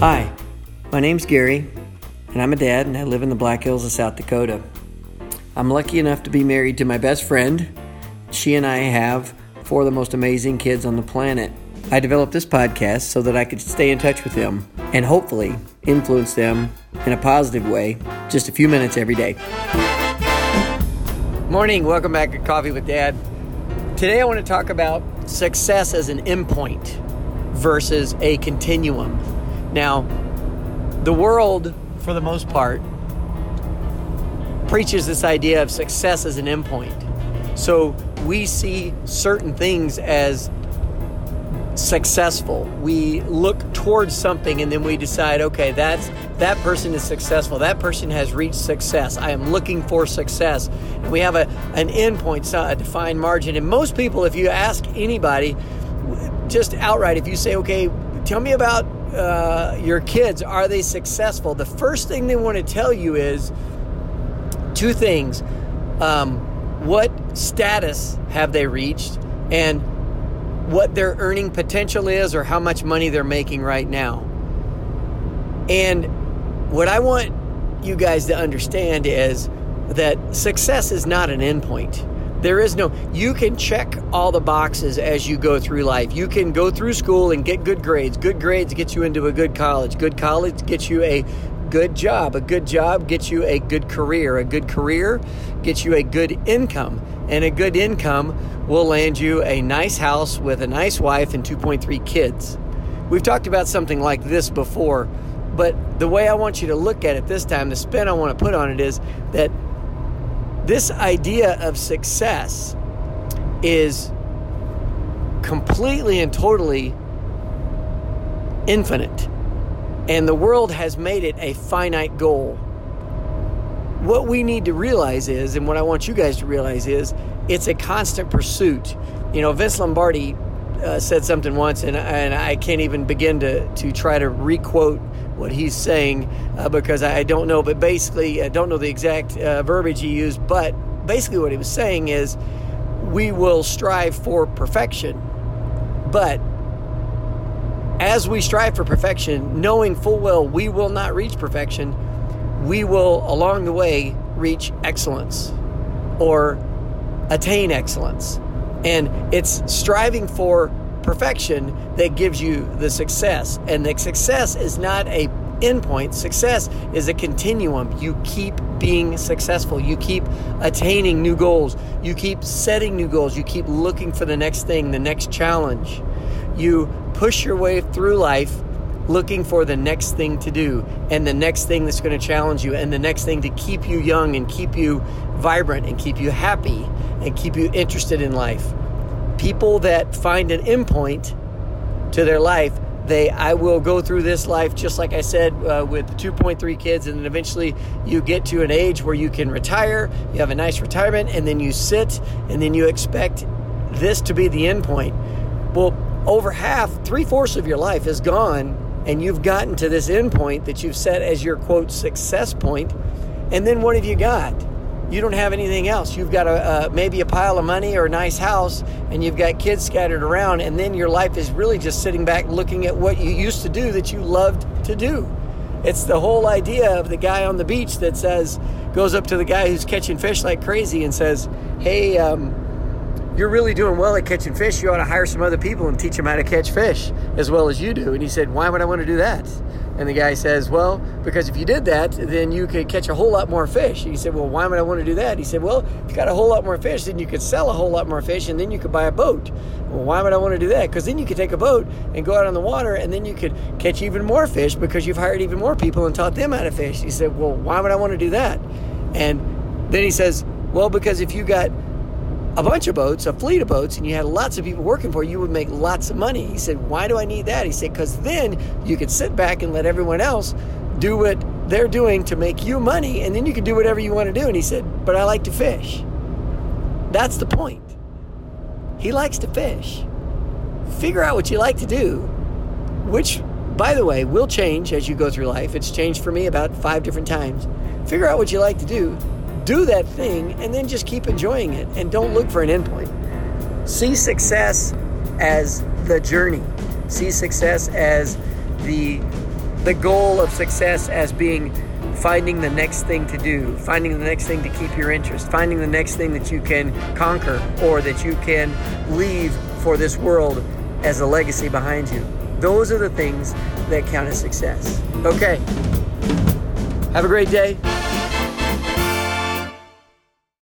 Hi, my name's Gary, and I'm a dad, and I live in the Black Hills of South Dakota. I'm lucky enough to be married to my best friend. She and I have four of the most amazing kids on the planet. I developed this podcast so that I could stay in touch with them and hopefully influence them in a positive way just a few minutes every day. Morning, welcome back to Coffee with Dad. Today I want to talk about success as an endpoint versus a continuum. Now, the world, for the most part, preaches this idea of success as an endpoint. So we see certain things as successful. We look towards something and then we decide, okay, that's that person is successful. That person has reached success. I am looking for success. And we have a an endpoint, a defined margin. And most people, if you ask anybody, just outright, if you say, okay, tell me about uh, your kids, are they successful? The first thing they want to tell you is two things. Um, what status have they reached? And what their earning potential is or how much money they're making right now. And what I want you guys to understand is that success is not an endpoint. There is no, you can check all the boxes as you go through life. You can go through school and get good grades. Good grades get you into a good college. Good college gets you a good job. A good job gets you a good career. A good career gets you a good income. And a good income will land you a nice house with a nice wife and 2.3 kids. We've talked about something like this before, but the way I want you to look at it this time, the spin I want to put on it is that this idea of success is completely and totally infinite. And the world has made it a finite goal. What we need to realize is, and what I want you guys to realize is, it's a constant pursuit. You know, Vince Lombardi uh, said something once, and, and I can't even begin to, to try to requote what he's saying uh, because I don't know, but basically, I don't know the exact uh, verbiage he used, but basically, what he was saying is we will strive for perfection, but as we strive for perfection, knowing full well we will not reach perfection, we will along the way reach excellence or attain excellence. And it's striving for perfection that gives you the success. And the success is not a endpoint. Success is a continuum. You keep being successful. You keep attaining new goals. You keep setting new goals. You keep looking for the next thing, the next challenge. You push your way through life looking for the next thing to do and the next thing that's going to challenge you and the next thing to keep you young and keep you vibrant and keep you happy and keep you interested in life people that find an endpoint to their life they i will go through this life just like i said uh, with 2.3 kids and then eventually you get to an age where you can retire you have a nice retirement and then you sit and then you expect this to be the end point well over half three-fourths of your life is gone and you've gotten to this end point that you've set as your quote success point and then what have you got you don't have anything else. You've got a uh, maybe a pile of money or a nice house, and you've got kids scattered around, and then your life is really just sitting back looking at what you used to do that you loved to do. It's the whole idea of the guy on the beach that says, goes up to the guy who's catching fish like crazy and says, "Hey, um, you're really doing well at catching fish. You ought to hire some other people and teach them how to catch fish as well as you do." And he said, "Why would I want to do that?" And the guy says, Well, because if you did that, then you could catch a whole lot more fish. he said, Well, why would I want to do that? He said, Well, if you got a whole lot more fish, then you could sell a whole lot more fish and then you could buy a boat. Well, why would I want to do that? Because then you could take a boat and go out on the water and then you could catch even more fish because you've hired even more people and taught them how to fish. He said, Well, why would I want to do that? And then he says, Well, because if you got a bunch of boats, a fleet of boats, and you had lots of people working for you, you would make lots of money. He said, Why do I need that? He said, Because then you could sit back and let everyone else do what they're doing to make you money, and then you can do whatever you want to do. And he said, But I like to fish. That's the point. He likes to fish. Figure out what you like to do, which, by the way, will change as you go through life. It's changed for me about five different times. Figure out what you like to do do that thing and then just keep enjoying it and don't look for an endpoint. See success as the journey. See success as the the goal of success as being finding the next thing to do, finding the next thing to keep your interest, finding the next thing that you can conquer or that you can leave for this world as a legacy behind you. Those are the things that count as success. Okay. Have a great day.